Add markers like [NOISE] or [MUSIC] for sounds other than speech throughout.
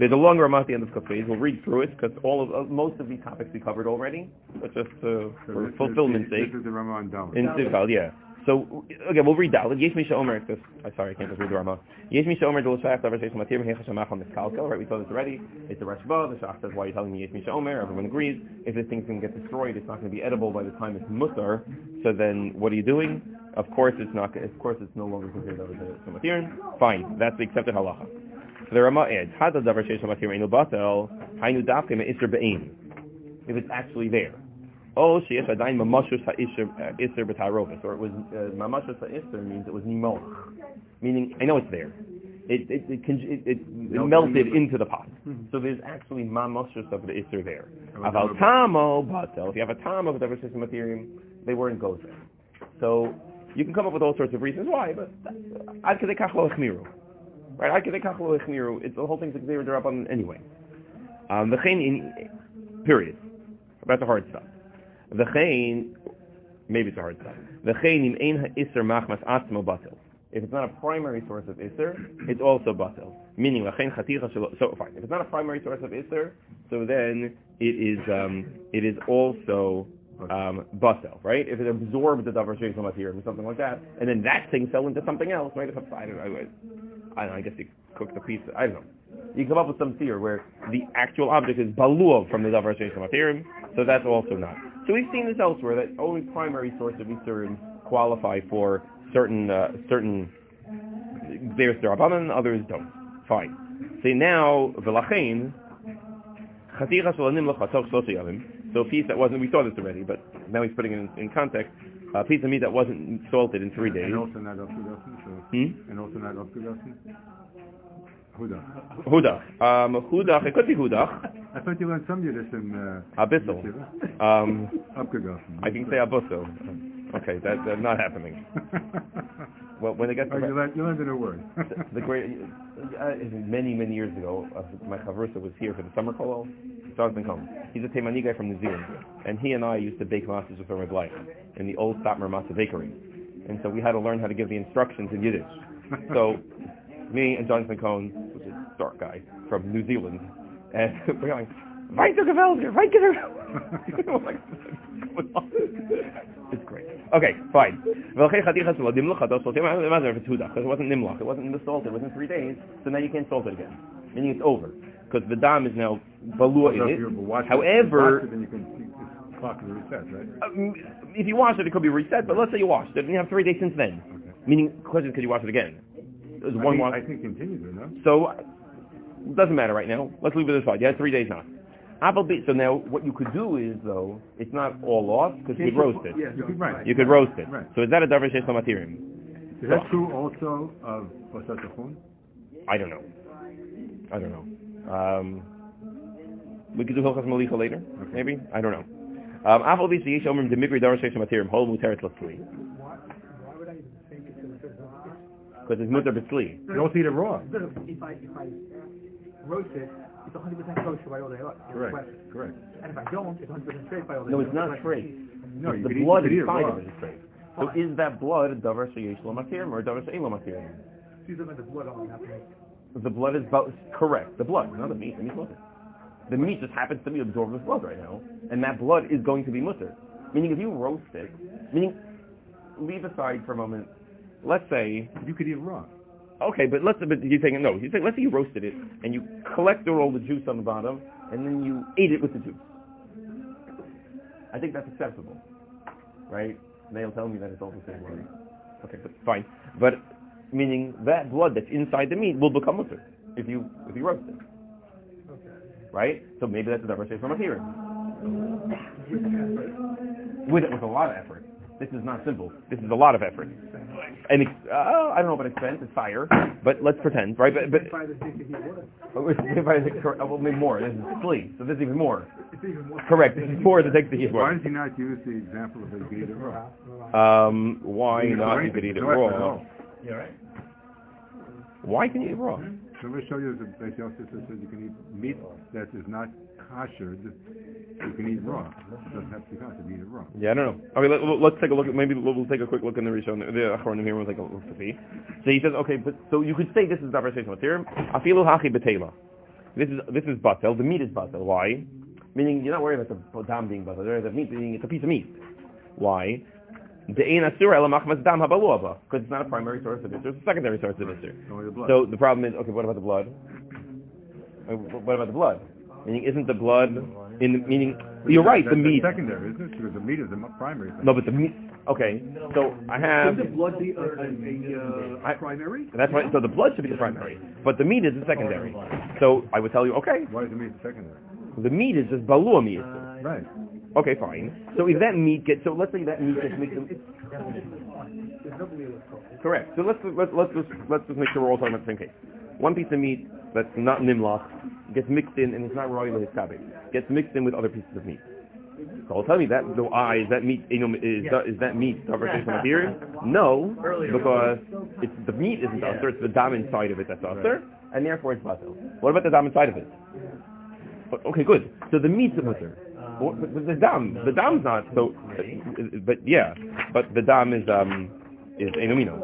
There's a longer Ramah at the end of Kafez. We'll read through it because all of uh, most of these topics we covered already, but just uh, So for fulfillment's sake. This is the Ramah Dalit. In Sivkal, yeah. So okay, we'll read Dalit. Yesh Misha Omer. I'm sorry, I can't just read the Rama. Yesh Misha Omer Dol Shach Davar Sheish Matir Mehecha Shamach on Miskalkel. Right, we saw this already. It's the Rashba. The Shach says, "Why are you telling me Yesh Misha Omer?" Everyone agrees. If this thing's going to get destroyed, it's not going to be edible by the time it's mutar. So then, what are you doing? Of course, it's not. Of course, it's no longer considered Davar Sheish Matir. Fine, that's the accepted halacha. So the Rama adds, "Hada Davar Sheish Matir Einu Batel Hainu Dafke Me'Isr Be'im." If it's actually there. Oh, sheyesh adayin mamashus ha'isher uh, iser b'tarovis, or it was uh, mamashus ha'isher means it was nimolch, meaning I know it's there. It it it, can, it, it, it melted into the pot, so there's actually mamashus of the iser there. Aval tamo batel. If you have a tamo with every system material, they weren't gozer. So you can come up with all sorts of reasons why, but uh, ad kedei lo echmiru, right? Ad kedei kach lo echmiru. It's the whole thing's a gzeir derabban anyway. Um, the in period. About the hard stuff. The chain, maybe it's a hard stuff. The chain im ein machmas atzmo batil. If it's not a primary source of isr, it's also batil. Meaning, chaticha so fine. If it's not a primary source of isr, so then it is, um, it is also, um, batil, right? If it absorbs the davar sheikh material or something like that, and then that thing fell into something else, right? I don't know, I, don't know, I guess you cook the piece, I don't know. You come up with some theory where the actual object is baluv from the davar material, so that's also not. So we've seen this elsewhere that only primary source of Isurim qualify for certain uh, certain there's derabanan, others don't. Fine. See now v'lachein chaticha shalanim lachatoch shloshi yavim. So a piece that wasn't we saw this already, but now he's putting it in, in context. A piece of meat that wasn't salted in three days. And also not aufgegossen, so, Hmm? and also not aufgegossen. Huda. Hudach. Um, hudach. It could be hudach. I thought you learned some Yiddish in, uh, Abyssal. Um, Abgegossen. I can say abusso. Okay, that, that's not happening. [LAUGHS] Well, when it gets oh, you learned, you learned a new word. the great uh, many many years ago, uh, my chavrusa was here for the summer kollel. Jonathan Combs. He's a Taimani guy from New Zealand, and he and I used to bake masters with our life in the old Satmar Masa bakery, and so we had to learn how to give the instructions in Yiddish. So [LAUGHS] me and Jonathan Cohn, which is a dark guy from New Zealand, and [LAUGHS] we're going, Weiter geweldig, weiter It's great. Okay, fine. It wasn't nimlach, it wasn't salted within three days, so now you can't salt it again. Meaning it's over. Because the dam is now balua if in you it. it- However, it, then you can see the clock is reset, right? um, if you wash it, it could be reset, but let's say you washed it, and you have three days since then. Okay. Meaning, question, could you wash it again? There's I one think, wash. I think continues, you know? So, it doesn't matter right now. Let's leave it aside. You had three days now. Applebeet. So now, what you could do is, though, it's not all lost because you could roast it. Yeah, you could, right. You could roast it. Right. So is that a davar shesh materium? Is that true also of Posat Achon? I don't know. I don't know. Um, we could do Hilchas Malicha later, maybe. I don't know. Um, Applebeet sheyesh omrim demigri davar shesh materium hol muteret latzli Why, why would I even think it's because it's mutar b'tzli. You don't see it raw. If I, if I roast it, it's 100% kosher by all day long. Correct, correct. And if I don't, it's 100% straight by all day No, it's not straight. No, the blood inside of it is straight. So is that blood a davar sheyesh lo or a davar she'en lo looking at the blood on happening. The blood is about, correct. The blood, not the meat. The meat's mutter. The meat just happens to be absorbed with blood right now, and that blood is going to be mutter. Meaning, if you roast it, meaning, leave aside for a moment. Let's say, You could eat raw. okay, but let's, but you're saying no. You say, let's say you roasted it and you collected all the juice on the bottom, and then you ate it with the juice. I think that's acceptable, right? They'll tell me that it's all the same. Okay, but fine. But meaning that blood that's inside the meat will become mutter if you if you roast it, right? So maybe that's a davar from a hearing. With it with a lot of effort. This is not simple. This is a lot of effort. And ex- uh, I don't know about expense. It's fire, but let's pretend, right? But but By the thing that he was. if I well, maybe more. This is flea, so this is even more. It's even more. Correct. This is more than takes the heat. Why does he not use the example of it being eat it raw? Um, why not? know, You could eat it no effort at raw. All. Yeah, right? Why can you eat raw? So let me show you the Beis Yosef says you can eat meat that is not kosher. You can eat raw. It doesn't have to be kosher. You eat it raw. Yeah, I don't know. Okay, let, let's take a look. At, maybe we'll, we'll take a quick look in the Rishon. The Achronim here. We'll take a look to see. So he says, okay, but so you could say this is davar shesh materium. Afilu hachi betela. This is this is batel. The meat is batel. Why? Meaning you're not worried about the dam being batel. There is a meat being it's a piece of meat. Why? Because it's not a primary source of isser. It's a secondary source of isser. Only the blood. So the problem is okay. What about the blood? Uh, What about the blood? Meaning isn't the blood in the, meaning you're right. The That's meat. secondary, isn't it? Because the meat is the primary. thing. No, but the meat. Okay. So I have. Shouldn't the blood be a, a, a, I- uh, primary? That's right. So the blood should be the primary, but the meat is the secondary. So I would tell you, okay, Why is the meat secondary? the meat is just balua meat. Right. Okay, fine. So if that meat gets, so let's say that meat gets mixed in, There's no meal at all. correct. So let's, let's, let's just, let's just make sure we're all talking about the same case. One piece of meat that's not nimlach gets mixed in and it's not royal hiskabe. Gets mixed in with other pieces of meat. So I'll tell you that, the eye, ah, is that meat, you know, is, that, is that meat conversation material? No, because it's, the meat isn't usher, it's the dam inside of it that's usher, and therefore it's basil. What about the dam inside of it? But, okay, good. So the meat's a But but the dam, the dam's not, so, but, but yeah, but the dam is, um, is enomino.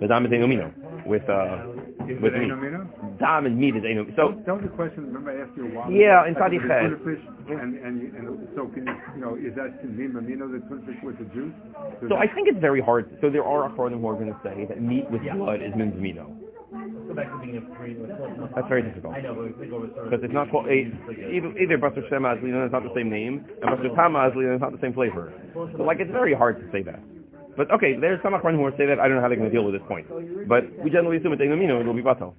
The dam is enomino with, uh, Is with it meat. Dam and meat is enomino. So, That was the question, remember I asked you a while? Yeah, in Sadi the fish, and, and, you- and so can you, you know, is that convenient amino, the tuna fish with the juice? Does so I think it's very hard. So there are achronim who are going to say that meat with blood is minzmino. Go back to That's very difficult. I know, but we go sort of. Because it's not called, a, either, either Basar Shem Azlina is not the same name, and Basar Tam Azlina is not the same flavor. So like it's very hard to say that. But okay, there's some achronim who will say that. I don't know how they're going to deal with this point. But we generally assume it's enomino, it will be batal.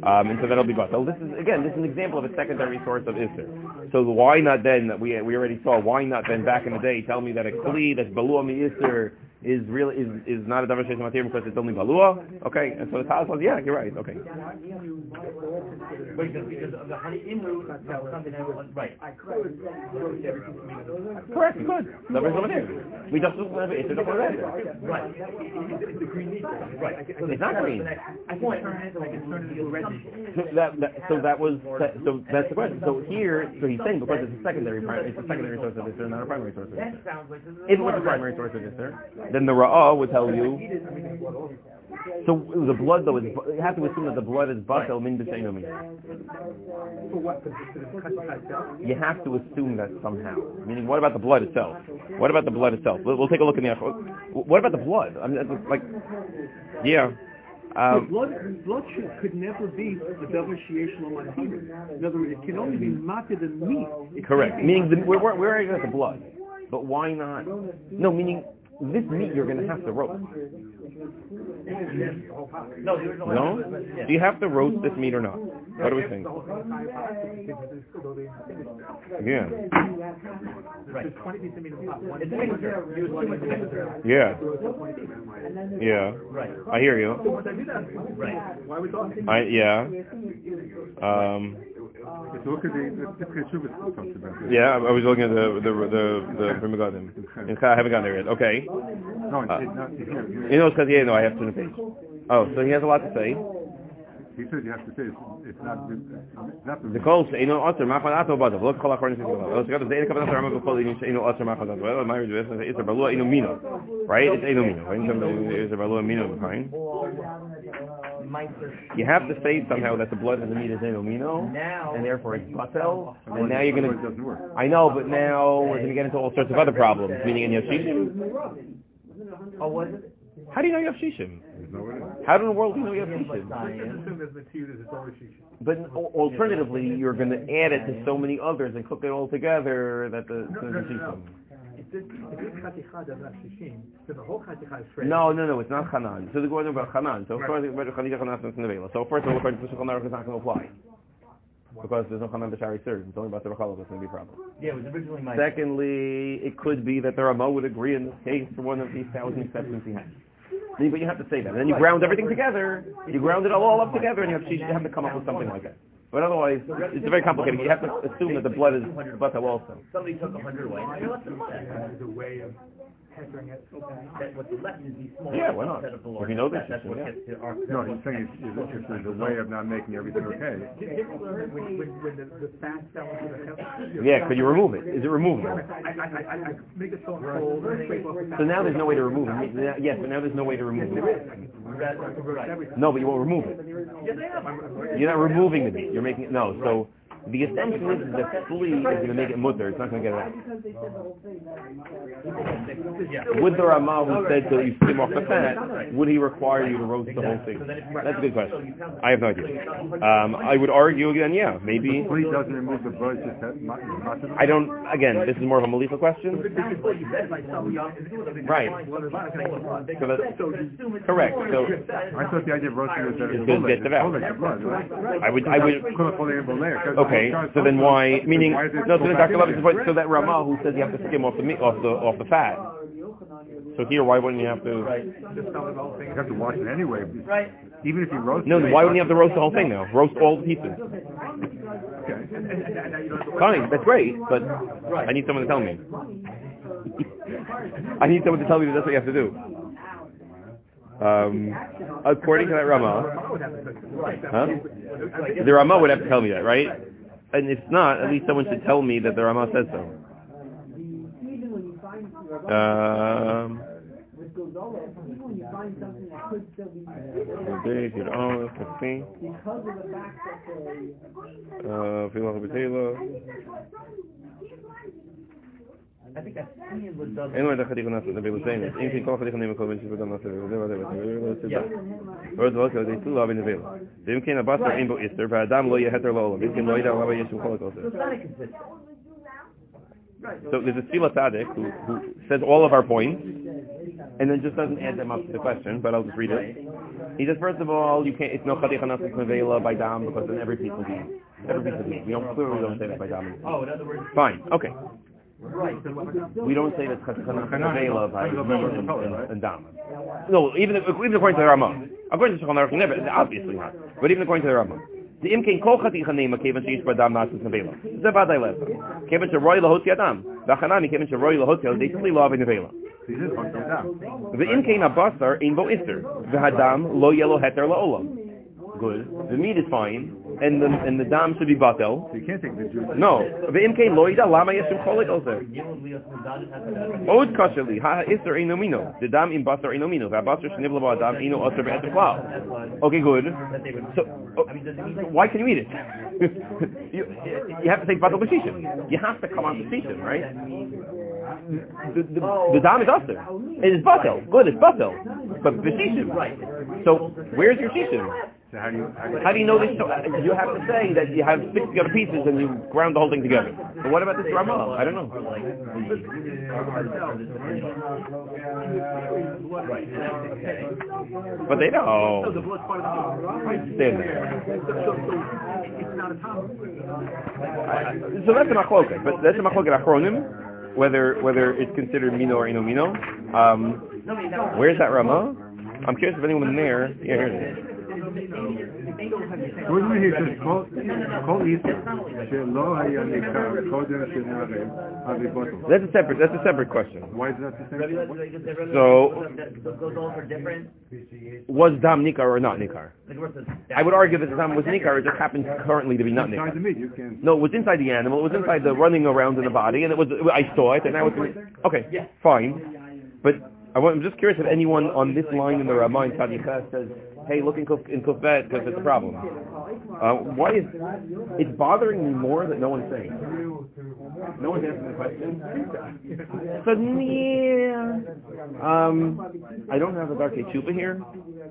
Um, and so that'll be batal. This is, again, this is an example of a secondary source of Isser. So why not then, we, we already saw, why not then back in the day tell me that a kli that's balua mi Isser is really, is, is not a davar shesh matir because it's only balua? Okay, and so the Taz says, yeah, you're right, okay. Wait, because, because of the honey in root, something else, right. I could roast every piece. Correct, good. Davar shesh matir. We just don't have Isser, don't have Isser. Right. It's the green meat. Right. It's not green. I can turn it, I can turn it into red. So that, that so that was so that's the question. So here, so he's saying because it's a secondary pri- it's a secondary source of Isser, not a primary source of That sounds like this is. If it was a primary source of Isser, then the Ra'ah would tell you. So the blood though is you have to assume that the blood is batel min b'seinomim. For what? The, for the kasha? You have to assume that somehow. Meaning, what about the blood itself? What about the blood itself? We'll, we'll take a look in the. What about the blood? I mean, like, yeah. Um, blood, blood should, could never be a davar sheyesh lo matir. In other words, it can only be matir than meat. It Correct. Meaning the, we're, we're, we're at the blood. But why not? No, meaning this meat you're going to have to roast. No, the original. No? Do you have to roast this meat or not? What do we think? Yeah. Right. There's 20 pieces of meat in the pot. One It's a mixture. You assume it's a mixture. Yeah. Yeah. Right. I hear you. Once I do that, Right. why are we talking? I yeah. Um yeah, I was looking at the the the the Pri Megadim. I haven't gotten there yet. Okay. No, it's, uh. You know, because yeah, no, I have to page. Oh, so he has a lot to say. He said you have to say it's, it's not it's not the call say no other ma khala ato bada look khala kharni sibala oh so got the cup of ramal call you say no other ma khala well my rejoice is a balua ino mino right it's ino mino right it's a balua mino behind you have to say somehow that the blood of the meat is in enomino, and therefore it's batel, and now you're going to... I know, but now we're going to get into all sorts of other problems, meaning in Yoshishim. Oh, was it? How do you know you have shishim? How in the world do you know you have shishim? But alternatively, you're going to add it to so many others and cook it all together that the, the shishim. No, no, no, it's not Hanan. So the going about Hanan. So about Khadija Hanan is Nevela. So first of all, according to Shulchan Aruch, it's not going to apply. Because there's no Hanan B'Shari Serve. It's only about the Rechalov that's going to be a problem. Yeah, it was originally my. Secondly, it could be that the Rama would agree in this case for one of these thousand exceptions he has. But you have to say that. And then you ground everything together, you ground it all up together, and you have, you have to come up with something like that. But otherwise, it's very complicated. You have to assume that the blood is batal also. Somebody took a hundred away. and I left them away. There's a way of hesering it, that what's left is these small Yeah, why not? instead of the If large. you know the That- That's what yeah. gets to our. No, he's saying it's, it's, it's there's a way of not making everything okay. When, when, when the, the fat fell into the house. Yeah, could you remove it? Is it removable? I, I, I, I, I make it so cold, and scrape off the fat. So now there's no way to remove it. Yes, but now there's no way to remove it. Right. No, but you won't remove it. Yes, I'm- You're not removing the meat. You're making it. No. So the assumption is that the flea is going to make it mutter. It's not going to get it out. Would the Ramah who said that you skim off the fat, would he require you to roast the whole thing? That's a good question. I have no idea. Um, I would argue again, yeah, maybe. Flea doesn't remove the blood, just have, not, not to I don't. Again, this is more of a Malicha question. Right. So that's correct. So I thought the idea of roasting was that It's it's good full get the full valve. of blood, right? I would. I would. Couldn't fully have a layer, 'cause Okay, so then why? Meaning, Why is it no. So then Dr. in Levin's point. So that Ramah who says you have to skim off the meat, off the off the fat. So here, why wouldn't you have to? You have to wash it anyway. Right. Even if you roast No, it. why wouldn't you have to roast the whole thing now? Roast all the pieces. Okay. Fine, that's great, but I need someone to tell me. [LAUGHS] I need someone to tell me that that's what you have to do. Um, according to that Rama, huh? The Rama would have to tell me that, right? And if not, at least someone should tell me that the Rama says so. Um, Days, you know, let's. Uh. So there's a Tzila Tzaddik who, who says all of our points, and then just doesn't add them up to the question, but I'll just read it. He says, first of all, you can't, it's no Chadikon Nasa Kvevela by Dam, because then every piece will be, every piece will be. We don't clearly don't say that by Dam. Oh, in other words. Fine, okay. Right. We don't say that chachanah Vela by and Dama. No, even even according to the Ramon. According to Shulchan Aruch, never, obviously not. But even according to the Ramon. The imkin kol chati chanema kevin sheish bar badam nasas nevela. Zeh badai leza. Kevan sheroi lahoti adam. Vachanami kevan sheroi lahoti adam. They simply love a nevela. The imkin abasar ein bo ister. V'hadam lo yelo heter la'olam. Good. The meat is fine and the and the dam should be batel. So you can't take the juice. No. Ve'imkein lo lama yeshim cholik ozer. Od kasheli ha iser. The dam im basar inomino. Ve'abasar shnibla ba dam ino oser be'etzem. Okay, good. So oh, why can you eat it? [LAUGHS] you, you have to take batel b'shishim. You have to come on b'shishim, right? The, the, the dam is oser. It is batel. Good, it's batel. But b'shishim. So where's your shishim? So how do you, how do you How do you know this? You have to say that you have six together pieces and you ground the whole thing together. But what about this Ramah? I don't know. But they don't. So, that's a machloket, but that's a machloket achronim, whether whether it's considered mino or ino mino. Um, where's that Rama? I'm curious if anyone there. Yeah, here it is. Wouldn't he says, כל כל איסר שלא היה ניכר קודם שנערב, אז יבוטל. That's a separate. That's a separate question. Why is that the Rabbi, same? like, like, Rabbi, So- that- those all are different. Was dam nikar or not nikar? Like, what's the- I would argue that the dam was nikar. It just happens currently to be not Inside the nikar. meat, you can. No, it was inside the animal. It was inside the running around in the body, and it was. I saw it, and now it's okay. Fine, but I want, I'm just curious if anyone on this line in the Ramah in Sadiqa says, "Hey, look in Kuf in Kufbet because it's a problem." Uh, why is it's bothering me more that no one's saying? No one's answering the question. [LAUGHS] So yeah, um, I don't have a Darkei Teshuva here.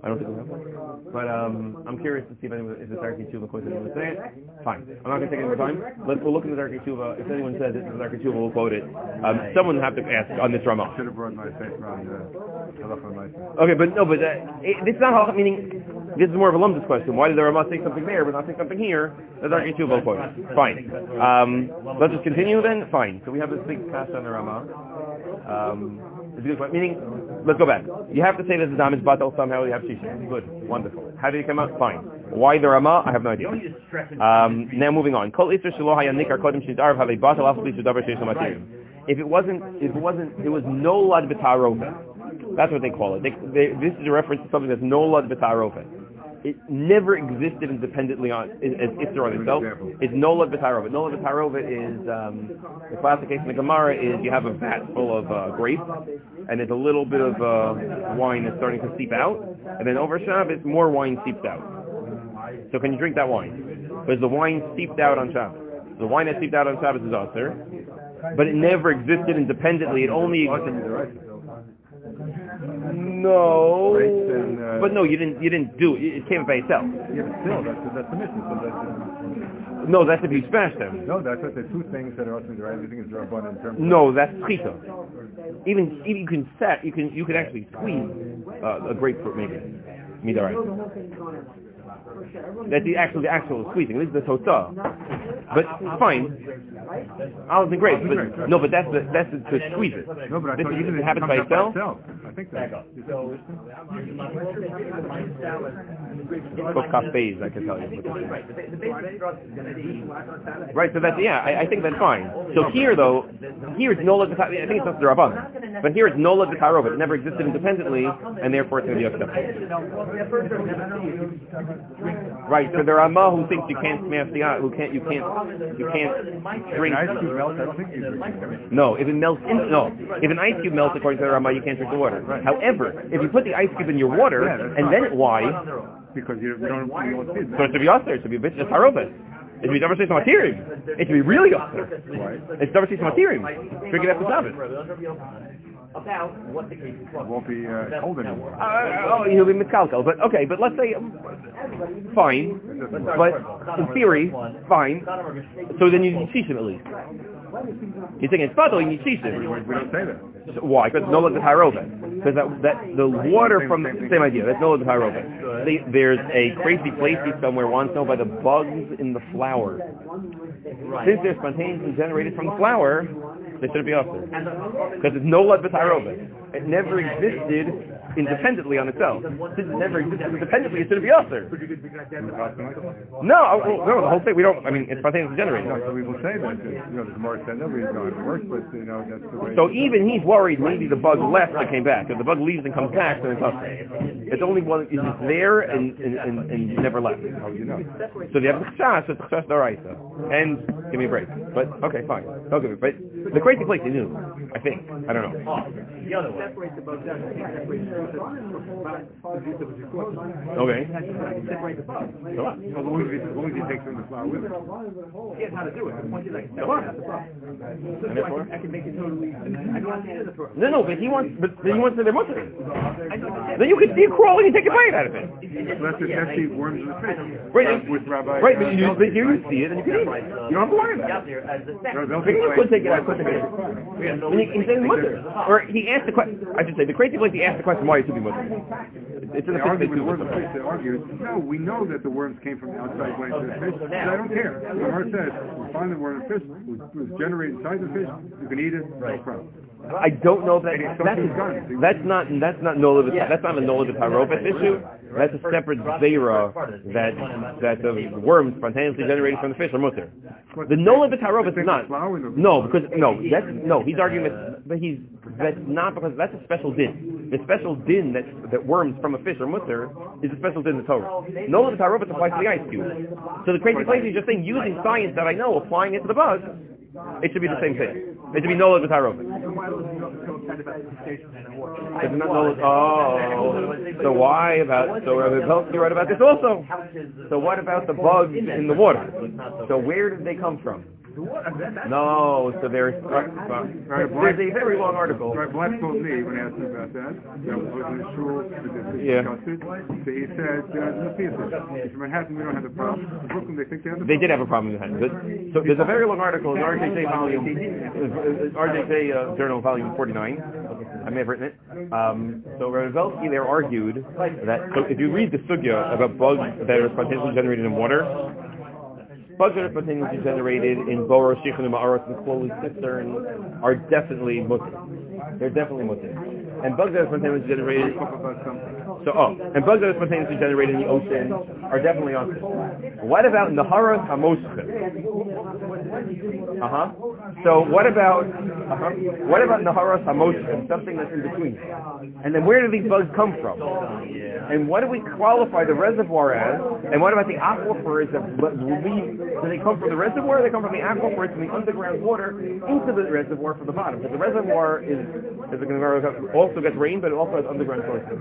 I don't think we have one. But um, I'm curious to see if anyone is a Darkei Teshuva quote anyone say it. Fine. I'm not going to take any more time. Let's we'll look in the Darkei Teshuva. If anyone says this is a Darkei Teshuva, we'll quote it. Um, someone will have to ask on this Ramah. Should have brought my paper on the. Okay, but no, but uh, it, this is not how, meaning, this is more of a lumdus question. Why did the Ramah say something there but not say something here? That's your two quote. Fine. Um, let's just continue then? Fine. So we have this big cast on the Ramah. Um, it's a good point. Meaning, let's go back. You have to say that the dam is batal somehow, you have shisha. Good. Wonderful. How did it come out? Fine. Why the Ramah? I have no idea. Um, now moving on. Kol Nikar Kodim Shidarv Have a Afli Shidavar if it wasn't, if it wasn't, it was no lad b'tarovet. That's what they call it. They, they, this is a reference to something that's no lad b'tarovet. It never existed independently on as Isser on itself. It's no lad b'tarovet. No is um, the classic case in the Gemara is you have a vat full of uh, grapes and there's a little bit of uh, wine that's starting to seep out, and then over Shabbos more wine seeps out. So can you drink that wine? Because the wine seeped out on Shabbos. The wine that seeped out on Shabbos is Aser, but it never existed independently. It only no, and, uh, but no, you didn't. You didn't do it. It came by itself. Yeah, but still, that's, that's the mission. So that's, No, that's if you smash them. no, that's what the two things that are also the right. Everything is rabban in terms No, that's chita. Even, even you can set. You can you can actually squeeze uh, a grapefruit maybe. Midarai. That's the actual the actual squeezing. This is the tota. But it's fine. Olives and grapes, but no, but that's the that's the, to squeeze it. No, but I This thought is- even it it happens comes by out itself? I think that. So, Cook cafes, I can tell you. right, the ba- the basic structure is going to be, Right, so that's yeah, I, I think that's fine. So here though, here it's no I think it's not the rabban, but here it's no Tarova. It never existed independently, and therefore it's going to be accepted. Right, so the Rama who thinks you can't smash the eye, who can't you can't you can't drink. Ice cube melts. I don't think you drink. No, if it melts in no, if an ice cube melts according to the Rama, you can't drink the water. However, if you put the ice cube in your water and then it why, because you, you don't you won't see it. so it should be usher, it should be a bit of Tarova. It should be double some material. It should be really usher. Why? It's double some material. Drink it after Sabbath. about what the case is. It won't be uh, cold anymore. Uh, oh, he'll be miscalculated. But okay, but let's say um, fine. But in theory, fine. So then you need shishim at least. You're thinking it's bottle, you need shishim. We, don't say that. Why? Because no the pyroven. Because that that the water from the same idea. That's no the. They, there's a Kreisi Pleisi somewhere wants to know by the bugs in the flower. Since they're spontaneously generated from the flower, they shouldn't be offered. Because it's no blood pyroven. It never existed independently on itself. Since it never existed independently, it shouldn't be offered. In the costume like that? No, oh, well, no, the whole thing. We don't. I mean, it's spontaneously generated. No, so we will say that. You know, the more said that, we know it works, but you know that's the way. So even he's worried maybe the bug left and came back. If the bug leaves and comes back, then it's us. It's only one is it's there and, and, and, and never left. How do you know? So the chas is chas daraisa. And give me a break. But okay, fine. Don't give me. But the Kreisi Pleisi he knew. I think. I don't know. The other way. Separate the bug down. Separate the bug from the that was recorded. Okay. Separate the bug. So what? As long as he, as long as he takes from the flower with it. Here's how to do it. The point is I can Come on. separate out the bug. And So I can, make it totally, I don't want to the. No, no, but he wants, but then he wants to their mother. Then you can see it crawling and take a bite out of it. That's the worms the fish. Right. With Rabbi. Right, but, you, here you see it and you can eat it. You don't have to worry about it. as the They'll- they'll But you take could place- take it out, could take. And he, he said mother. Or he asked the question, I should say, the Kreisi Pleisi he asked the question why it should be mother. It's in They the argue fifth with worms in place. the fish. They argue, no, we know that the worms came from outside went into the fish. So I don't care. The Gemara says, we find the worm in the fish, it was, was generated inside the fish, you can eat it, no problem. I don't know if that, And it's that's, that's not, that's not Nola, that's not a Nola Tarovet issue. That's a separate Zera that, that the worms spontaneously generated from the fish are mutter. The Nola Tarovet is not. No, because, no, that's, no, he's arguing that, but he's, that's not because that's a special din. The special din that, that worms from a fish are mutter is a special din in the Torah. Nola Tarovet applies to the ice cube. So the Kreisi Pleisi is just saying using science that I know, applying it to the bug, it should be the same thing. It should be Nola Tarovet. So why was he so upset about the station and the water? It's not Nola. Oh, so why about? So Rabbi Pelkey wrote about this also. So what about the bugs in the water? So where did they come from? No, so there's there's a very long article. Right, Black told me when I asked him about that, you know, was in the shul, we discussed Yeah. it, so he said, uh, if it's, in Manhattan we don't have the problem, in Brooklyn they think they have the They did have a problem in Manhattan. But, so there's a very long article in RJJ volume, uh, RJJ uh, Journal volume 49. I may have written it. Um, so Rav Belsky there argued that so if you read the sugya about bugs that are spontaneously generated in water, that are spontaneously generated in boros, and ma'aros, and closed cisterns are definitely mutter. They're definitely mutter. And bugs that are spontaneously generated so, oh, and bugs that are spontaneously generated in the ocean are definitely on What about Naharas Hamoshchim? Uh-huh. So what about, uh-huh. what about Naharas Hamoshchim, something that's in between? And then where do these bugs come from? And what do we qualify the reservoir as? And what about the aquifers that we, do they come from the reservoir they come from the aquifers from the underground water into the reservoir from the bottom? Because the reservoir is, is also gets rain, but it also has underground sources.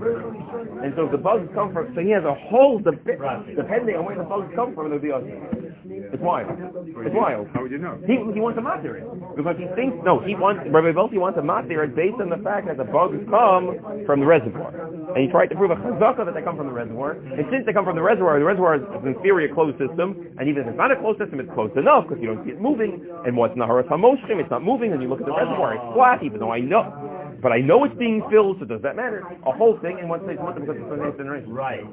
And so if the bugs come from, so he has a whole, depending on where the bugs come from, it'll be. It's wild. It's wild. How would you know? He, he wants a matir it. Because he thinks, no, he wants, Rabbi Volti wants a it based on the fact that the bugs come from the reservoir. And he tried to prove a chazaka that they come from the reservoir. And since they come from the reservoir, the reservoir is an inferior closed system. And even if it's not a closed system, it's closed enough because you don't see it moving. And what's Naharas HaMoshim, it's not moving. And you look at the reservoir, it's flat, even though I know. But I know it's being filled, so does that matter? A whole thing in one place, one because it's generation. Right.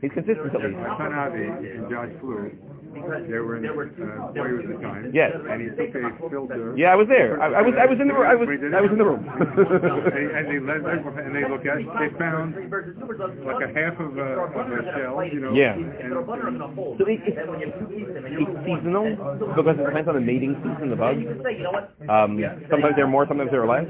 He's consistent at least. My son Avi and Josh flew. They were in uh, Warriors at the time. Yes. And he took a filter. Yeah, I was there. I, I was I was in the I was I was in the room. They, and they led, and they look at they found like a half of a, of a shell, you know. Yeah. And So it, it's, it's seasonal because it depends on the mating season, of the bugs. Um, sometimes there are more, sometimes there are less.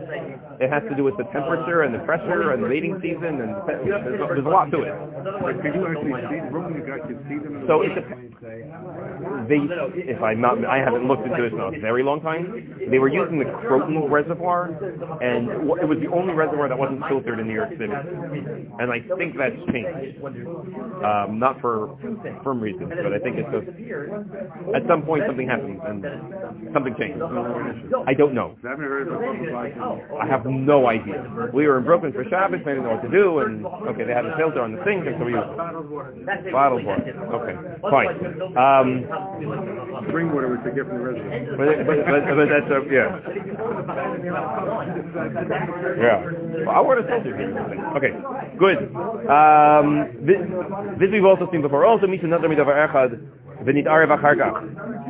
It has to do with the temperature and the pressure and the mating season, and the, there's, there's a lot to it. but can you actually see the room you got? You see them. So water? it depends. They, if I'm not, I haven't looked into this in a very long time. They were using the Croton Reservoir, and it was the only reservoir that wasn't filtered in New York City. And I think that's changed. Um, not for firm reasons, but I think it's just at some point something happened and something changed. I don't know. I have no idea. We were in Brooklyn for Shabbos, they didn't know what to do, and okay, they had a filter on the sink, and so we used. Bottled water. Okay, fine. Um, spring water, which they get from the reservoir. but, but, but, but that's a, yeah. Yeah. Well, I want to filter here. Okay, good. Um, this, this we've also seen before. Also, meets another mitzvah echad. V'nit arev acharkach.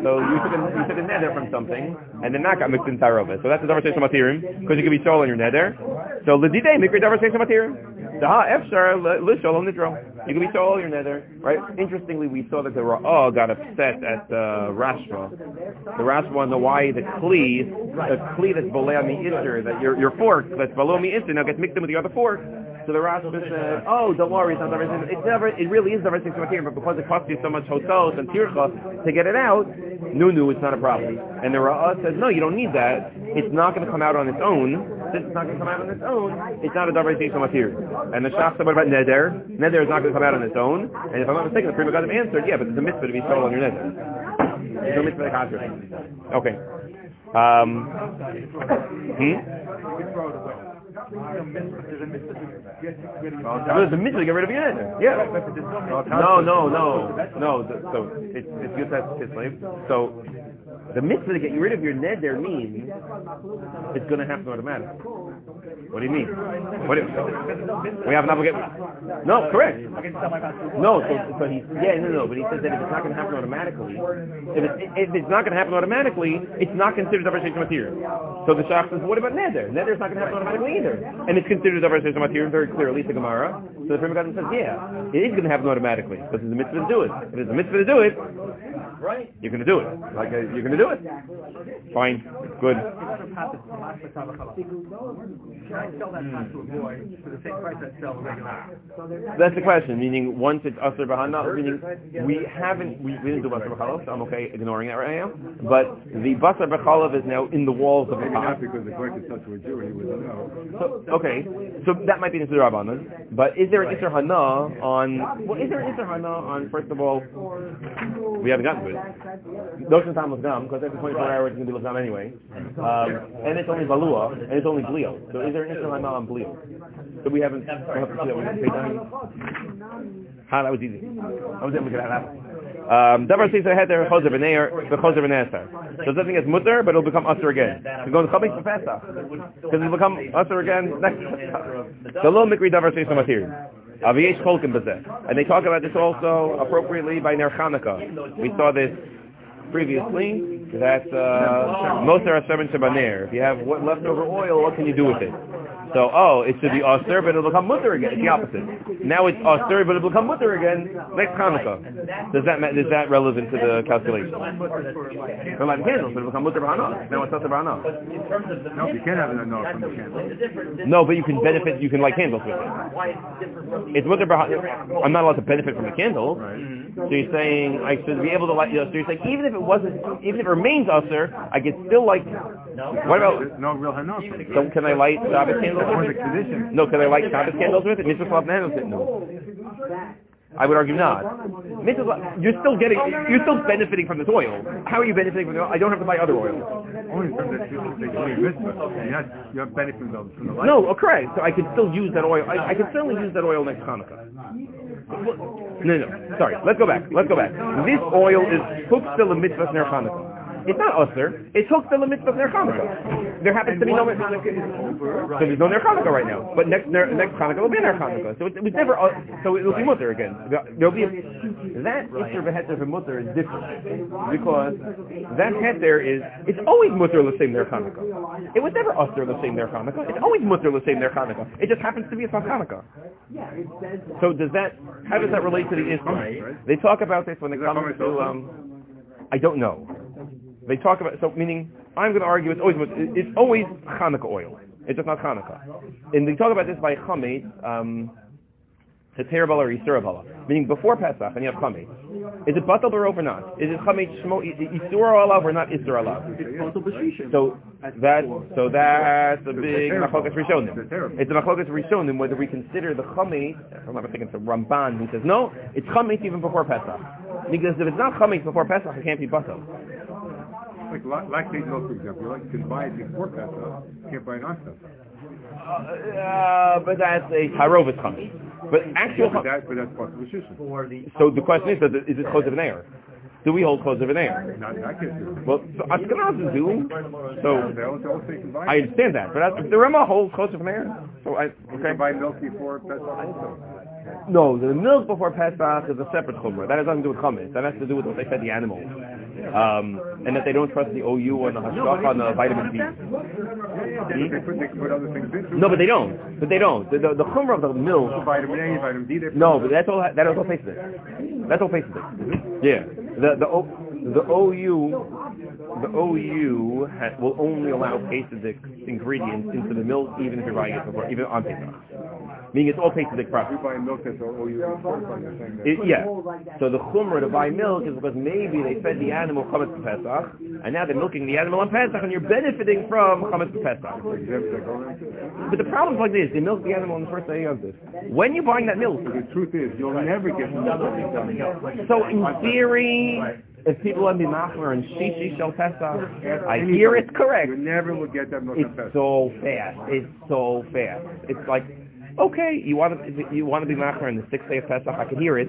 So you took a, you took a neder from something, and then that got mixed in tarova. So that's the davar seisham matirim, because you can be shol on your neder. So l'didei mikri davar matirim. Daha efshar l'shol on nidro. You can be on your neder, right? Interestingly, we saw that the Ra'ah oh, got upset at the Rashba. The Rashba wanted the why the kli, the kli that's below me isser, that your your fork that's below me isser now gets mixed in with the other fork. So the Rashba said, "Oh, don't worry, it's not seisham. It's never. It really is davar seisham matirim, but because it costs you so much hotels and tircha to get it out, no, no, it's not a problem." And the Ra'ah oh, says, "No, you don't need that. It's not going to come out on its own. Since it's not going to come out on its own, it's not a davar seisham matirim." And the Shach said, "What about neder? Neder is not going to come out on its own." And if I'm not mistaken, the Pri Megadim answered, "Yeah, but it's a mitzvah to be sold on your neder. There's no mitzvah to contrary." Okay. Um, hmm? There's a mitzvah to get rid of your neder. Yeah. No, no, no, no. th- So it's it's good that it's slave. So the mitzvah to get rid of your neder means it's going to happen automatically. What do you mean? What do we have an obligation? No, correct. No, so, so he yeah no no, but he says that if it's not going to happen automatically, if it's if it's not going to happen automatically, it's not considered davar material. So the shach says, what about neder? Neder is not going to happen automatically either, and it's considered davar material very clearly. The Gemara. So the Prima says, yeah, it is going to happen automatically because it's a mitzvah to do it. If it's a mitzvah to do it, Right. you're going to do it. Like uh, you're going to do it. Fine, good. Can I sell that pot to a boy for the same price I sell a regular? That's the question. Meaning, once it's asr bahana, meaning we haven't we, we didn't do basar b'chalav, so I'm okay ignoring that right now. But the basar b'chalav is now in the walls of the Maybe pot. not because the question is such a Jew, he wouldn't know. So, okay, so that might be an Isser Rabbanan, but is there an Isser Hana on, well, is there an Isser Hana on, first of all, we haven't gotten to it. Notion Tam was Gam, because every 24 hours it's going to be Gam anyway. Um, and it's only Balua, and it's only Blio. So is there an Hana on Blio? So we haven't, we'll have to see that we pay time. Ha, that was easy. That was we could have that. Um, Davar says ahead there, Choser v'neir, v'choser v'neser. So something is mutter, but it'll become usher again. It's going to come for Pesach. Because it'll become usher again next. So lo mikri davar says material. Aviyesh kolkim b'zeh. And they talk about this also appropriately by Ner Chanukah. We saw this previously, that uh, Moser Hashem Shabaner. If you have leftover oil, what can you do with it? So, oh, it should be Aser, but it'll become Mutter again. It's the opposite. Now it's Aser, but it'll become Mutter again next Hanukkah. Does that is that relevant to the calculation? For lighting candles, but it'll become Mutter B'Hana. Now it's Aser B'Hana. In terms of the No, you can't have it no from the candle. No, but you can benefit, you can light candles with it. it's different from the. It's Mutter. I'm not allowed to benefit from the candle. So you're saying I should be able to light, you know, so you're saying even if it wasn't, even if it remains Aser, I could still light, what about, There's no real hanaf. so can I light Shabbos candles with it? No, can I light Shabbos candles with it? Mitzvah Slav Nanos? No. I would argue not. Mitzvah you're still getting, you're still benefiting from this oil. How are you benefiting from the oil? I don't have to buy other oils. Only from the the Jewish mitzvah. You're not, you're not benefiting from the, light. No, okay, so I could still use that oil. I, I could certainly use that oil next Hanukkah. No, no, sorry. Let's go back. Let's go back. This oil is hooked still a mitzvah ner Hanukkah. It's not usher. It's hooked still a mitzvah ner Hanukkah. There happens to be no mitzvah. So there's no ner Hanukkah right now. But next ner, next Hanukkah will be ner Hanukkah. So it, it was never. Uh, so it will be mutter again. There'll be a, that isser beheter mutter is different because that heter is it's always mutter the same ner Hanukkah. It was never usher the same ner Hanukkah. It's always mutter the same ner Hanukkah. It just happens to be a Hanukkah. So does that? How does that relate to the isser? They talk about this when they come to. Um, I don't know. They talk about so meaning I'm going to argue it's always it's always Hanukkah oil. It's just not Hanukkah. And they talk about this by chametz, um, heter bala or yisur bala, meaning before Pesach and you have chametz. Is it batal barov or not? Is it chametz shmo yisur alav or not yisur alav? So that so that's a big machlokas It's rishonim. It's a machlokas rishonim whether we consider the chametz. I'm not thinking it's a Ramban who says no, it's chametz even before Pesach. Because if it's not chametz before Pesach, it can't be batal. Like la- lactate milk, for example. You can buy it before Pesach. You can't buy it after Pesach. Uh, but that's a harovis chametz. But actual But chametz. that, but that's part of the shishim. For the. So the question is, is it, is it close of an air? Do we hold close of an air? Not in that case. Well, so Ashkenazim do. So They also, they also you can buy I understand that, but if the Rema holds close of an air, so I okay. can buy milk before Pesach also. No, the milk before Pesach is a separate chumrah. That has nothing to do with chametz. That has to do with what they fed the animals, um, and that they don't trust the OU and the hashgacha on the vitamin D. Yeah, but they put, they can put other things into it. No, but they don't. But they don't. The, the, the chumrah of the milk. Vitamin D. No, but that's all. That is all face it. That's all face it. Yeah. The the o, the OU the OU ha, will only allow Pesachdik ingredients into the milk even if you're buying it before, even on Pesach. Meaning it's all Pesachdik You product. buy milk that's all you certified. You're saying that. It, yeah. So the chumrah to buy milk is because maybe they fed the animal chametz Pesach, and now they're milking the animal on Pesach, and you're benefiting from chametz Pesach. Exhibits that go into it. But the problem is like this: they milk the animal on the first day of this. When you're buying that milk, The truth is, you'll never get another. So in theory, if people want to be machmer and shishi shel Pesach, I hear it's correct. You never will get that milk on It's so fast. It's so fast. It's like, okay, you want to you want to be machmer on the sixth day of Pesach. I can hear it.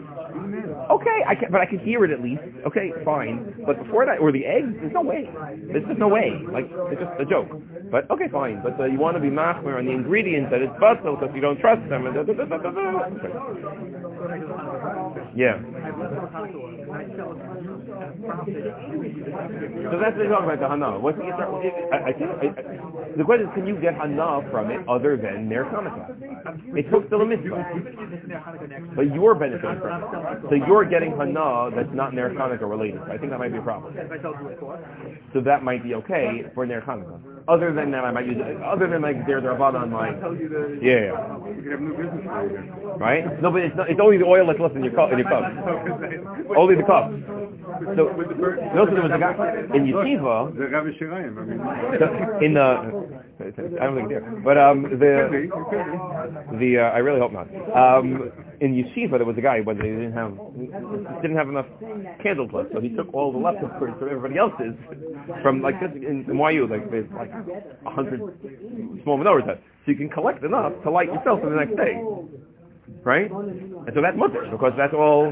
Okay, I can, but I can hear it at least. Okay, fine. But before that, or the eggs, there's no way. There's just no way. Like it's just a joke. But okay, fine. But uh, you want to be machmer on the ingredients that it's bustle because you don't trust them. And da, da, da, da, da, da. Yeah. So that's what they talk about the hana. What's the I, I think I, I, the question is, can you get hana from it other than ner Hanukkah? It took still a mitzvah, but you're benefiting from it. So you're getting hana that's not ner Hanukkah related. I think that might be a problem. So that might be okay for ner Hanukkah. Other than that, I might use it. Other than like there's a on my yeah, yeah, You could have new business for you then. right. No, but it's not, it's only the oil that's left in your cup. In your cup, only the cup. So notice there was a guy in yeshiva. The Rabbi Shirayim, I mean. So, in the, I don't think there, but um, the it could be. the uh, I really hope not. Um, in yeshiva, there was a guy when they didn't have didn't have enough candles left, so he took all the leftovers from everybody else's from like this in, in YU, like there's like a hundred small menorahs, so you can collect enough to light yourself for the next day. Right? And so that's mutter, because that's all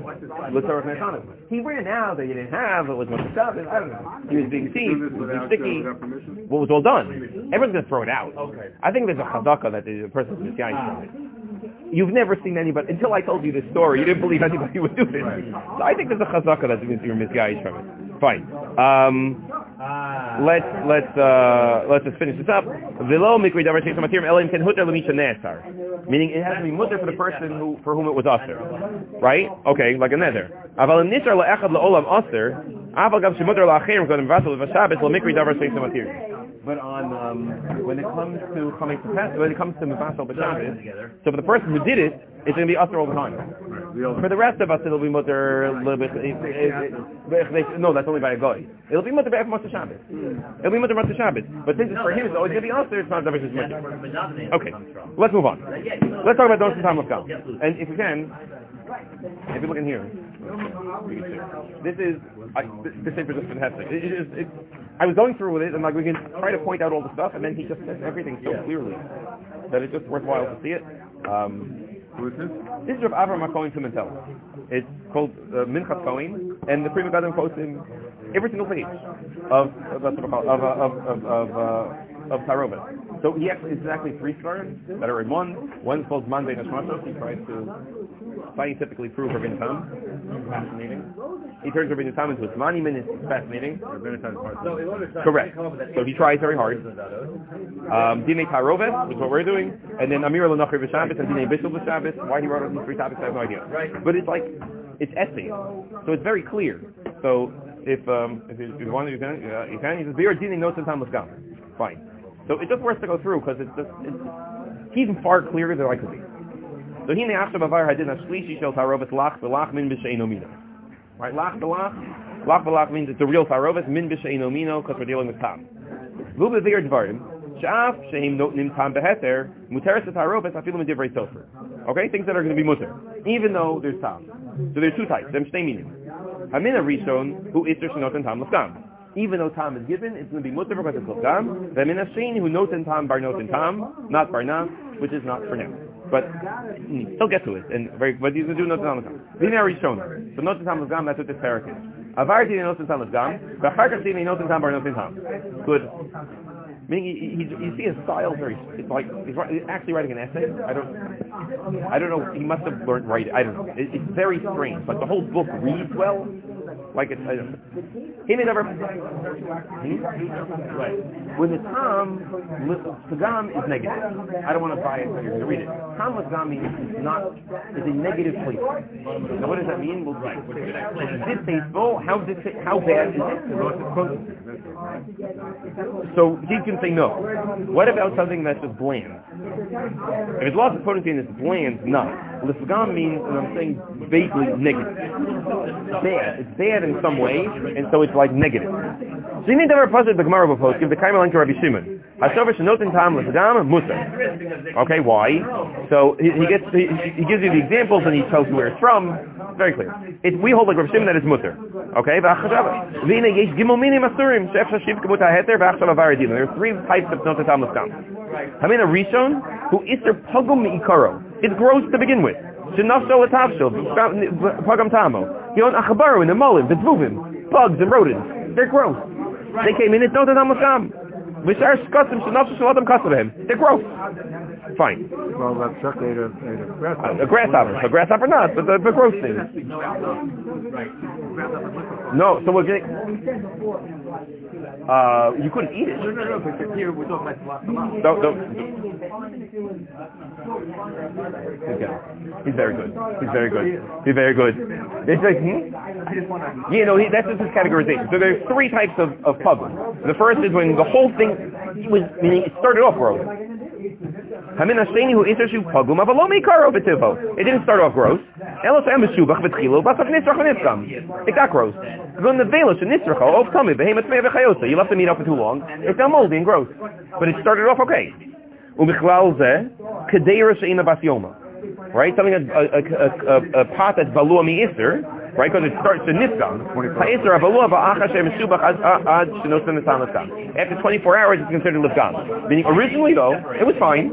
Litzarach Nechana. He ran out that he didn't have, it was Shabbos, I don't know. He was being seized, this was being sticky. What was all done? Everyone's going to throw it out. I think there's a chazaka that the person's misguided from it. You've never seen anybody, until I told you this story, you didn't believe anybody would do this. So I think there's a chazaka that you're misguided from it. Fine. Um. Let's let's uh, let's just finish this up. Meaning it has to be mutter for the person who for whom it was usher, right? Okay, like a neder. Aval la'olam usher. Aval gam v'shabes lo mikri davar. But on um, when it comes to coming to Pes- when it comes to Mefasal B'Shabbos, so for the person who did it, it's going to be usher all the time. For the rest of us, it'll be mutter a little bit. It, it, it, no, that's only by a guy. It'll be mutter by Motzei Shabbos. It'll be mutter Motzei Shabbos. But since it's for him, it's always going to be usher. It's not Davar Shishim That's the Benjamin Okay, let's move on. You Let's talk about Donos Time of God. And if we can, if you look in here, this is I, paper is just fantastic. It, it is. It, I was going through with it, and like we can try to point out all the stuff, and then he just says everything so clearly that it's just worthwhile to see it. Um, Who is this? this is of Avram HaKohen Pimentel. It's called uh, Minchas Kohen, and the Pri Megadim quotes him every single page of of of of of of, of, uh, of Tarovet. So he actually actually three stars that are in one. One's called Monday Nashmashos. He tries to scientifically prove Rabbeinu Tam. Fascinating. He turns Rabbeinu Tam into a Zmani minute. Fascinating. So in order to Correct. come up with that So he tries very hard. Um, Dine Tarovet, which is what we're doing, and then Amir Lanachri V'Shabbos and Dine Bishul V'Shabbos. Why he wrote on these three topics, I have no idea. But it's like, it's essay. So it's very clear. So if, um, if you, if you want to, you can, uh, you can, he says, Be'er Dine Notes and Tam L'Skam. Fine. So it's just worth to go through because it's just, it's, he's far clearer than I could be. So hine achshav avar hadin hashlishi shel tarovet lach v'lach min b'she'eno mino. Right, lach v'lach, lach v'lach means it's a real tarovet, min b'she'eno mino, because we're dealing with tam. Vu b'vir dvarim, she'af she'im notnim tam beheter, muteres tarovet afilu medivrei sofer. Okay, things that are going to be mutter, even though there's tam. So there's two types, them shtei meaning. Hamina rishon, who iser shenoten tam l'skam. Even though tam is given, it's going to be mutter because it's l'skam. V'hamina sheni, who noten tam bar noten tam, not bar nas, which is not for now. But mm, he'll get to it, and very, but he's going to do noten tam l'skam. V'hine rishon, so noten tam l'skam, that's what this parak is. Avar dine noten tam l'skam, v'achar כך dine noten tam bar noten tam. Good. Meaning, he, he, you see his style very, it's like, he's, he's actually writing an essay. I don't, I don't know, he must have learned writing, I don't know. It, it's very strange. Like, the whole book reads well, like it's, I don't know. He may never, hmm? Right. When the Tom, Pagam is negative. I don't want to buy it, so you're to read it. Tom Pagam means not, it's a negative place. Now what does that mean? We'll see. Is this distasteful? How, dis- how bad is it? So he can say no. What about something that's just bland? If it's lost its potency and it's bland, no. Lisgam means, and I'm saying vaguely negative. Bad. It's bad in some way, and so it's like negative. So you need to have a positive the Gemara give the Kaimel to Rabbi Shimon. Hashover shenotin tam musa. Okay, why? So he, he gets he, he gives you the examples and he tells you where it's from. Very clear. It, we hold like Rabbi Shimon that it's mutter. Okay. There are three types of notin tam lisgam. Hamina rishon who iser pogum mi'ikaro. It's gross to begin with. Shenafsho l'tavsho pogam tamo. Yon in the molim, the dvuvim, bugs and rodents. They're gross. They came in, and it's notin tam lisgam. V'shar shkasim shenafsho shalatam kasavim. They're gross. Fine. Well, that's a, ate a grasshopper. A grasshopper. A grasshopper not, but uh, the, the gross thing. No, so we're getting... Uh, you couldn't eat it. No, no, no, because here we're talking about. Don't, don't. Okay. He's very good. He's very good. He's very good. It's like, hmm? You know, he, that's just his categorization. So there's three types of, of puzzles. The first is when the whole thing was, meaning it started off gross. Hamin Hasheni who intershu pagum avalomi karo betivo. It didn't start off gross. Elos em meshubach v'tchilo basaf nisrach v'nitzcham. It got gross. Gun the velish and nisracha of tummy behemoth mei v'chayose. You left the meat out for too long. It's now moldy and gross. But it started off okay. Umichlal zeh kedera she'ina bas. Right? Something a, a, a, a pot that's balua mi iser. Right? Because it starts to nitzgam. Ha'isr avalua ba'acha she'em meshubach ad ad shenosan nesan l'skam. After 24 hours, it's considered lifgam. Meaning, originally though, it was fine.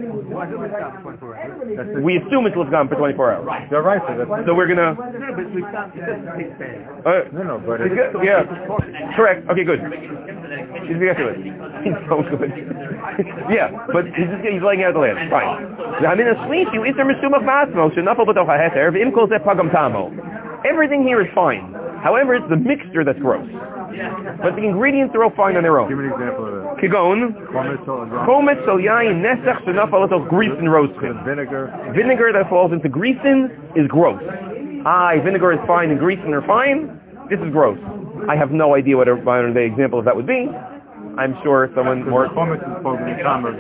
We assume it's lifgam for 24 hours. You're right, so So we're gonna. No, no, but we've got... It doesn't take time. Uh, no, no, but it's. Yeah. Correct. Okay, good. He's get to it. [LAUGHS] He's so good. [LAUGHS] yeah, but he's just he's laying out the land. Fine. Hamin asleep you iser mesumach masmo shenafel b'toch haheter v'im kol zeh pagam tamo. Everything here is fine. However, it's the mixture that's gross. But the ingredients are all fine on their own. Give me an example of that. Kigon, Chometz or chometz shel yain nesach shenafal griesin roasting. vinegar. Vinegar that falls into griesin is gross. Aye, vinegar is fine and griesin are fine. This is gross. I have no idea what a modern day example of that would be. I'm sure someone more... Chometz is spoken in Tama.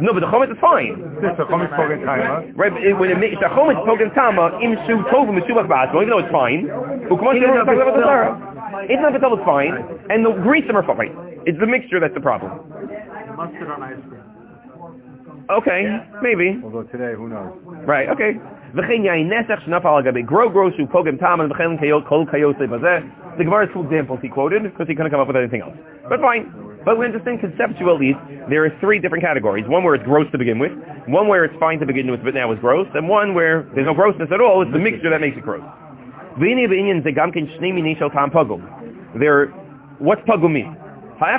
No, but the chometz is fine. This is Chometz spoken in Tama. Right, but it- when it makes the chometz pogen tama im shu tovu mishubach ba'asmo, even though it's fine. Ukmosh In and of talks about the itself. Sarah. It's not itself it's fine, and the grease are fine. It's the mixture that's the problem. Mustard on ice cream. Okay, maybe. Although today, who knows? Right, okay. וכן יין נסח שנפל על גבי גרו גרו שהוא פוגם טעם וכן כל כיוצא בזה. The Gemara's two examples he quoted because he couldn't come up with anything else. But fine. But we understand conceptually there are three different categories. One where it's gross to begin with, one where it's fine to begin with but now it's gross, and one where there's no grossness at all, it's the mixture that makes it gross. There, what's pagum mean? I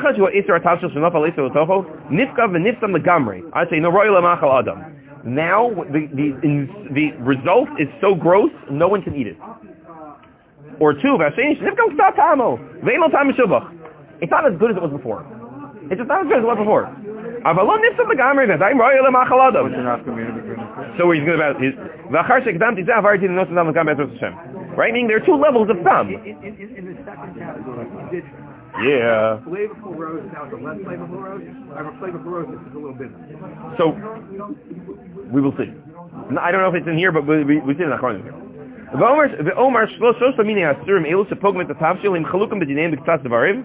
say no adam. Now the, the, in, the result is so gross, no one can eat it. Or two, shubach. It's not as good as it was before. It's just not as good as it was before. So he's going to... his. right? Meaning there are two levels of thumb. The yeah. The So we will see. No, I don't know if it's in here, but we, we, we see it in here. The Omar, the Omar, Meaning Chalukim, Devarim,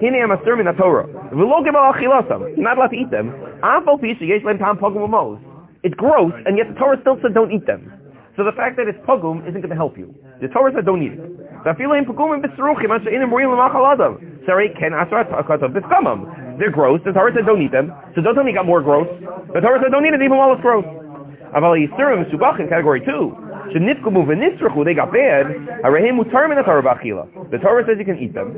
Hine am asur min ha-Torah. V'lo gebal achilasam. You're not allowed to eat them. Afo pi sheyesh lem tam pogum v'moz. It's gross, and yet the Torah still said don't eat them. So the fact that it's pogum isn't going to help you. The Torah said don't eat it. Zafilim pogum v'bisruchim asher inim ruim l'machal. Sarei ken asrat ha'katav b'skamam. They're gross. The Torah said don't eat them. So don't tell me it got more gross. The Torah said don't eat it even while it's gross. Aval yisurim subachin, category two. Shenifkumu v'nisrachu, they got bad. Atar b'achila. The Torah says you can eat them.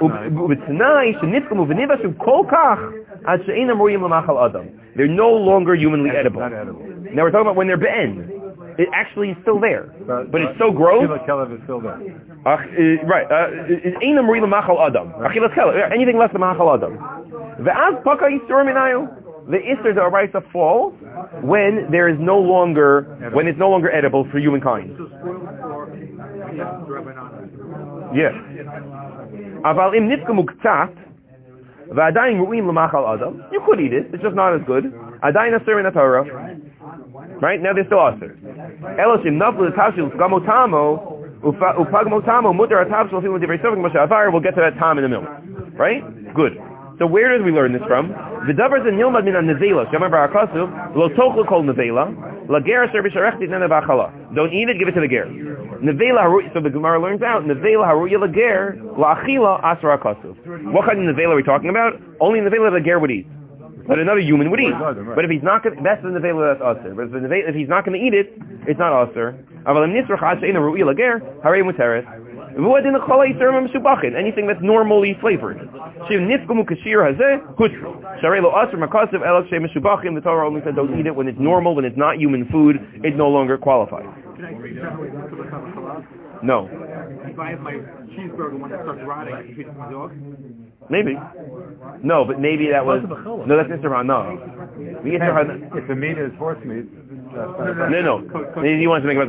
Ub'tnai shenifkumu v'nivashu kol kach ad l'machal adam. They're no longer humanly edible. Now we're talking about when they're ben. It actually is still there, but, but it's so gross. Is still there. Uh, right. Uh, adam. Anything less than machal adam The isser the right to fall when there is no longer when it's no longer edible for humankind. So spoiled for yes, Rabbanan. Yeah. אבל אם נפגמו קצת, ועדיין ראויים למאכל אדם, you could eat it, it's just not as good, עדיין אסור מן התורה. Right? Now they're still אסור. אלא שאם נפלו לתבשיל ופגמו טעמו, ופ- ופגמו טעמו, מותר התבשיל אפילו לדברי סופק כמו שעבר, we'll get to that time in a minute. Right? Good. So where did we learn this from? The davar and yilmad min ha-nezela. So remember our kasuv, lo tochel kol nezela, la ger asher b'sharech titnen v'achala. Don't eat it, give it to the ger. Nevela haruya, so the Gemara learns out, nevela haruya la ger, la achila asra kasuv. What kind of nevela are we talking about? Only nevela the ger would eat. But another human would eat. But if he's not going to, that's the nevela, that's aser. But if, nevela, if he's not going to eat it, it's not aser. Aval im nisrach asher ina haruya la ger, harei muteres. Anything that's normally flavored. The Torah only said don't eat it when it's normal, when it's not human food, it no longer qualifies. No. If I have my cheeseburger when it starts rotting, it to my dog? Maybe. No, but maybe that was... No, that's Israel. No. If the meat is horse meat, no, no. He wants to make a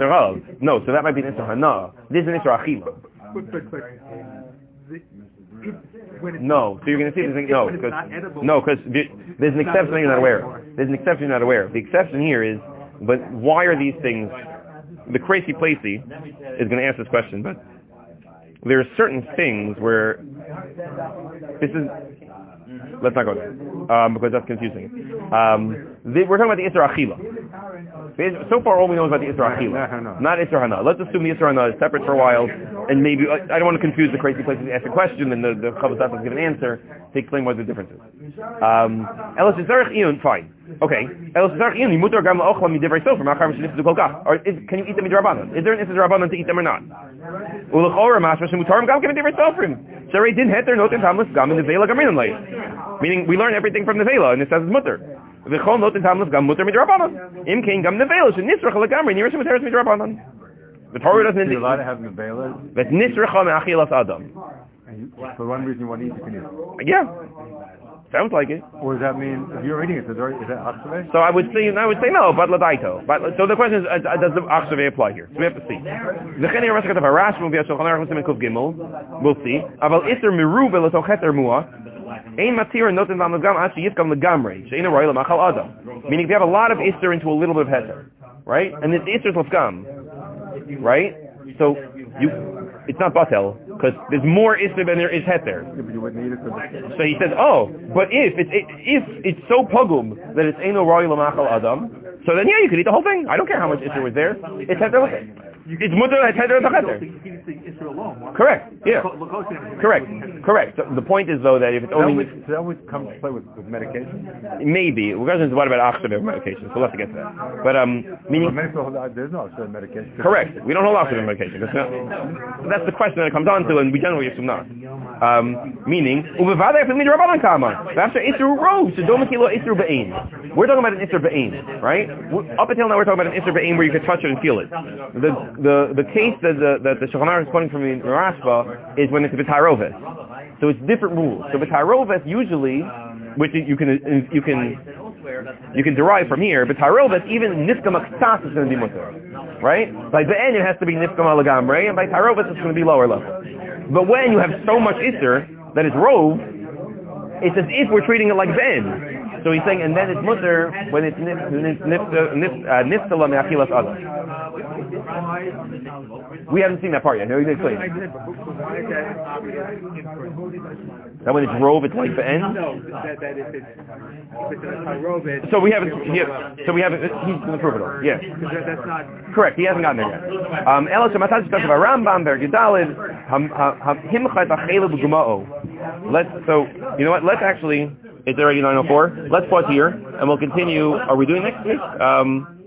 No, so that might be an Isra Hana. This is an Isra the, it, No, so you're going to see if- this. if No, because no, because there's an exception you're not aware of. There's an exception you're not aware of. The exception here is, but why are these things? The Kreisi Pleisi is going to ask this question, but there are certain things where this is. Let's not go there um, because that's confusing. Um, the, we're talking about the Isra Achila. So far, all we know is about the Isra Achila, not Isra Hana. Let's assume the Isra Hana is separate for a while, and maybe I don't want to confuse the crazy places to ask a question and the the Chavos Da'as give an answer to explain what the difference is. Um, Elas Yisarach Iyun, fine. Okay. Elas Yisarach Iyun, Yimutar Gam La'ochla Midivrei Sofer, Machar Mishnif Kol Kach. Or is, can you eat them midrabanan? Is there an Isra Rabbanan to eat them or not? Ulachor Mashma Shemutarim Gam Kim Midivrei Soferim. Sharei Din Heter Noten Tamlis Gam in the Vela Gaminan Lay. Meaning we learn everything from the Vela, and it says it's mutter. V'chol noten tamlis gam mutter midrabanan. Im kein gam nevela shenisrach legamri nirah shemuteres midrabanan. The Torah doesn't indicate. allowed to have nevela, But nisracha me'achilas adam. for one reason you want to eat, can. Yeah. Sounds like it. Or does that mean, if you're eating it, is, that achsave? So I would say, I would say no, but ladaito. But so the question is, uh, uh, does the achsave apply here? So we have to see. The cheni rashat of Arash will be a shulchan aruch kuf gimel. We'll see. Aval iser miru belatochet mua. Ein matir noten vam legam ad sheyifkam legamrei. Shein a royal machal adam. Meaning if you have a lot of iser into a little bit of heter, right? And this iser is lefgam, right? So you, it's not batel because there's more iser than there is heter. It So he says, oh, but if it's if it's so pugum that it's eno royal machal adam, so then yeah, you could eat the whole thing. I don't care how much iser was there. It's heter. It's mutter it's heter the heter. He can say Israel alone. Correct. Yeah. Correct. Correct. So the point is though that if it's that only would, that would come to play with, with medication. maybe the question is what about achshav medication? So we'll have to get to that. But um, meaning many there's no actual medication. Correct. We don't hold oxygen medication. That's, not, that's the question that it comes on to, and we generally assume not. Um, meaning, ubevada if midrabanan kama. After isru rose, so don't isru. We're talking about an isru be'ain, right? Up until now, we're talking about an isru be'ain where you can touch it and feel it. The the the case that the that the Shulchan is quoting from in Rashba is when it's b'tarovet. So it's different rules. So b'tarovet usually, which you can you can you can derive from here, but Tarovet, even Nifkam Aktas is going to be mutter. Right? By Be'en it has to be Nifkam Alagamre, and by Tarovet it's going to be lower level. But when you have so much Isser that is Rove, it's as if we're treating it like Be'en. So he's saying, and then it's mutter when it's uh, uh, Niftala Me'achilas Adam. We haven't seen that part yet. No, you can explain. Did, but why that when it's Rove, it's like Be'en? No, that, that if it's, if it's So we haven't, yeah, so we haven't, he's going to prove it all. Yeah. that's not, Correct, he hasn't gotten there yet. Um, Ela Shematat Shtash of Rambam Ber Gedalid Ham Ham Himchat Achela B'Gumao. Let's so you know what? Let's actually it's already 9:04. Let's pause here and we'll continue. Are we doing next week? Um,